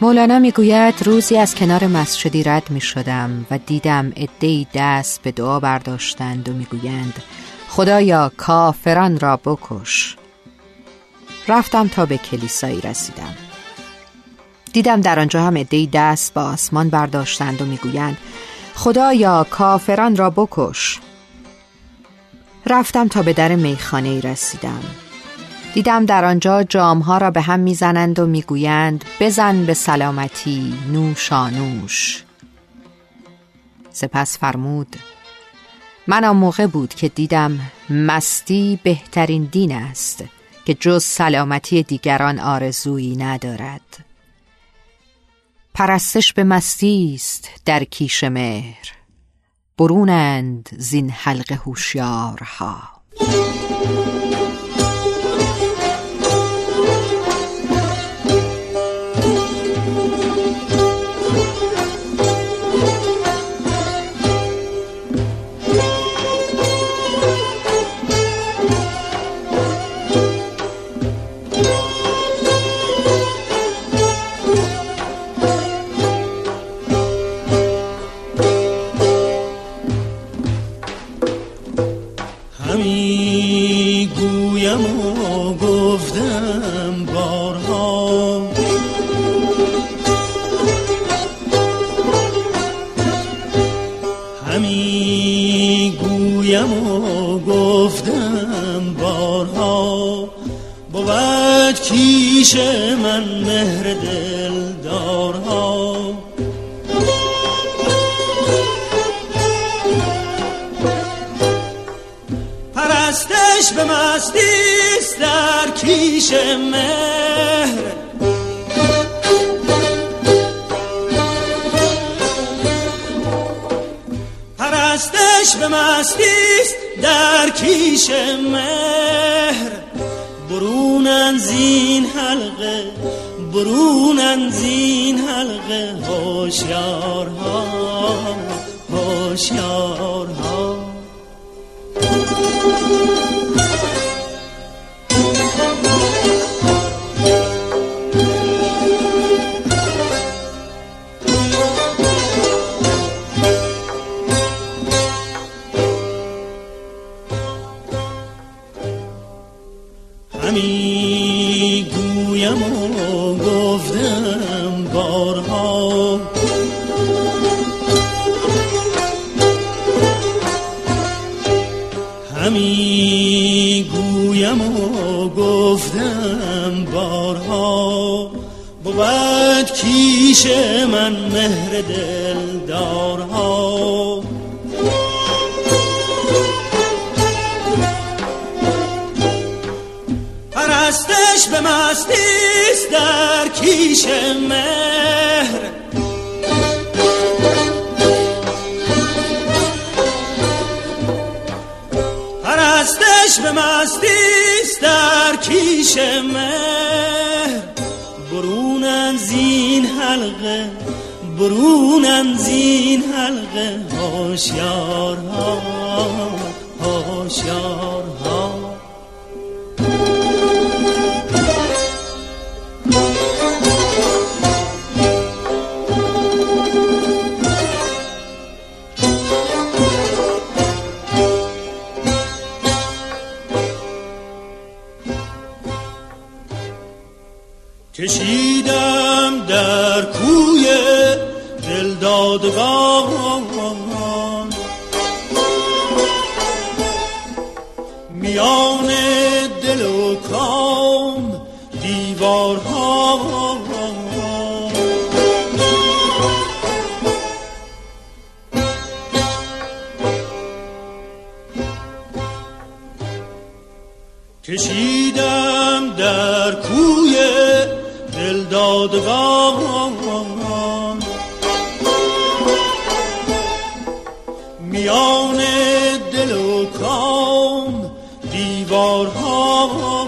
مولانا می‌گوید روزی از کنار مسجدی رد می شدم و دیدم ادهی دست به دعا برداشتند و می‌گویند خدایا کافران را بکش. رفتم تا به کلیسایی رسیدم. دیدم در آنجا هم ادهی دست با آسمان برداشتند و می‌گویند خدایا کافران را بکش. رفتم تا به در میخانه رسیدم. دیدم در آنجا جامها را به هم می‌زنند و می‌گویند بزن به سلامتی نوشانوش. سپس فرمود من آن موقع بود که دیدم مستی بهترین دین است که جز سلامتی دیگران آرزویی ندارد. پرستش به مستی است در کیش مهر برونند زین حلق هوشیارها. گویم و گفتم بارها بود کیش من مهر دلدارها. پرستش به مستیست در کیش مهر به مستیست در کیش مهر. برونن زین حلقه برونن زین حلقه هوشیارها هوشیارها. همی گویم و گفتم بارها. همی گویم و گفتم بارها. بود کیش من مهر دلدارها. مستیست در کیش مهر. پرستش به مستیست در کیش مهر. برونن زین حلقه برونن زین حلقه هوشیارها هوشیارها. کشیدم در کوی دلدادگان. میان دل و کام دلدادگان میان دل و کام دیوارها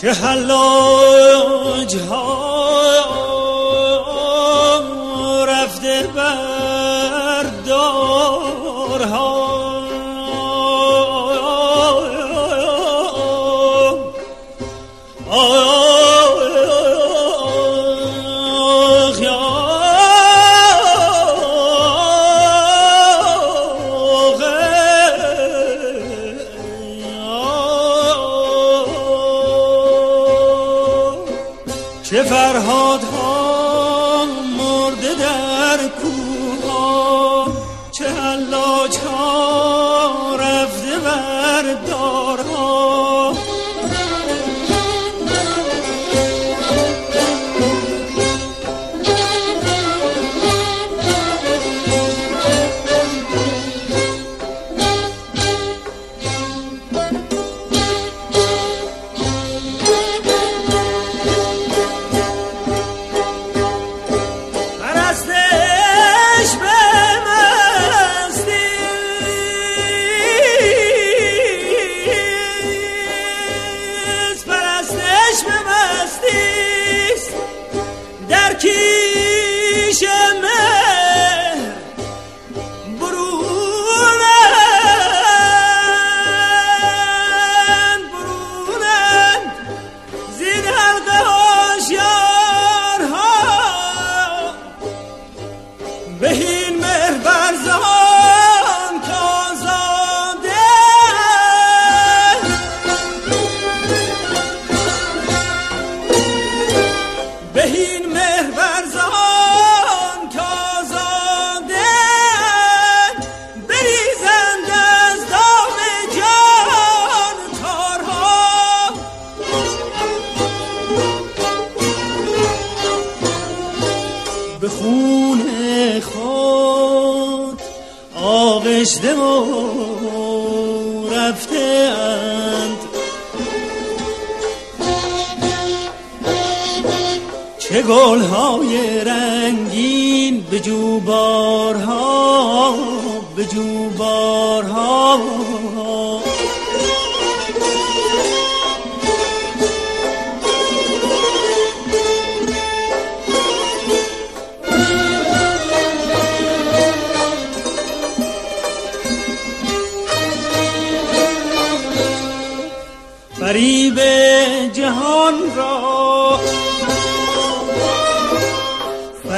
چه حلاج ها چه فرهاد ها مرده در کوها چه حلاج ها رفته بر بهین مهر برزان کازاده بریزند از دام جان تارها. به خون خود آغشته و رفته اند. چه گل های رنگین به جوبارها به جوبارها.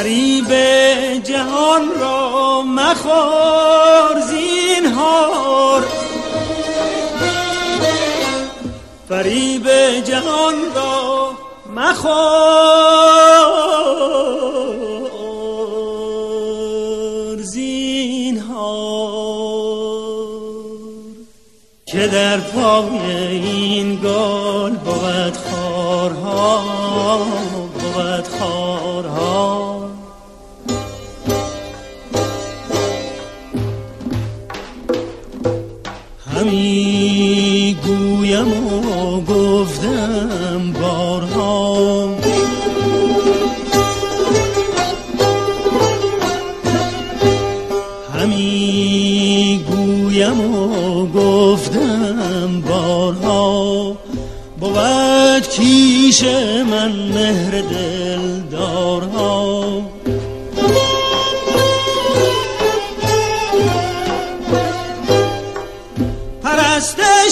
فریب جهان را مخور زینهار. فریب جهان را مخور زینهار. که در پای این گل بود خارها بود خارها. همی گویم و گفتم بارها. همی گویم و گفتم بارها. بود کیش من مهر دل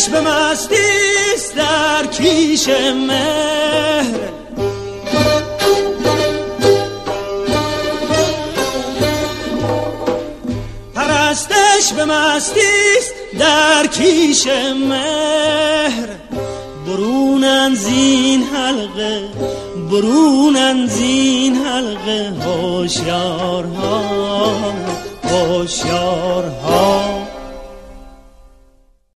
پرستش به مستیست در کیش مهر. پرستش به مستیست در کیش مهر. برونن زین حلقه برونن زین حلقه هوشیارها هوشیارها.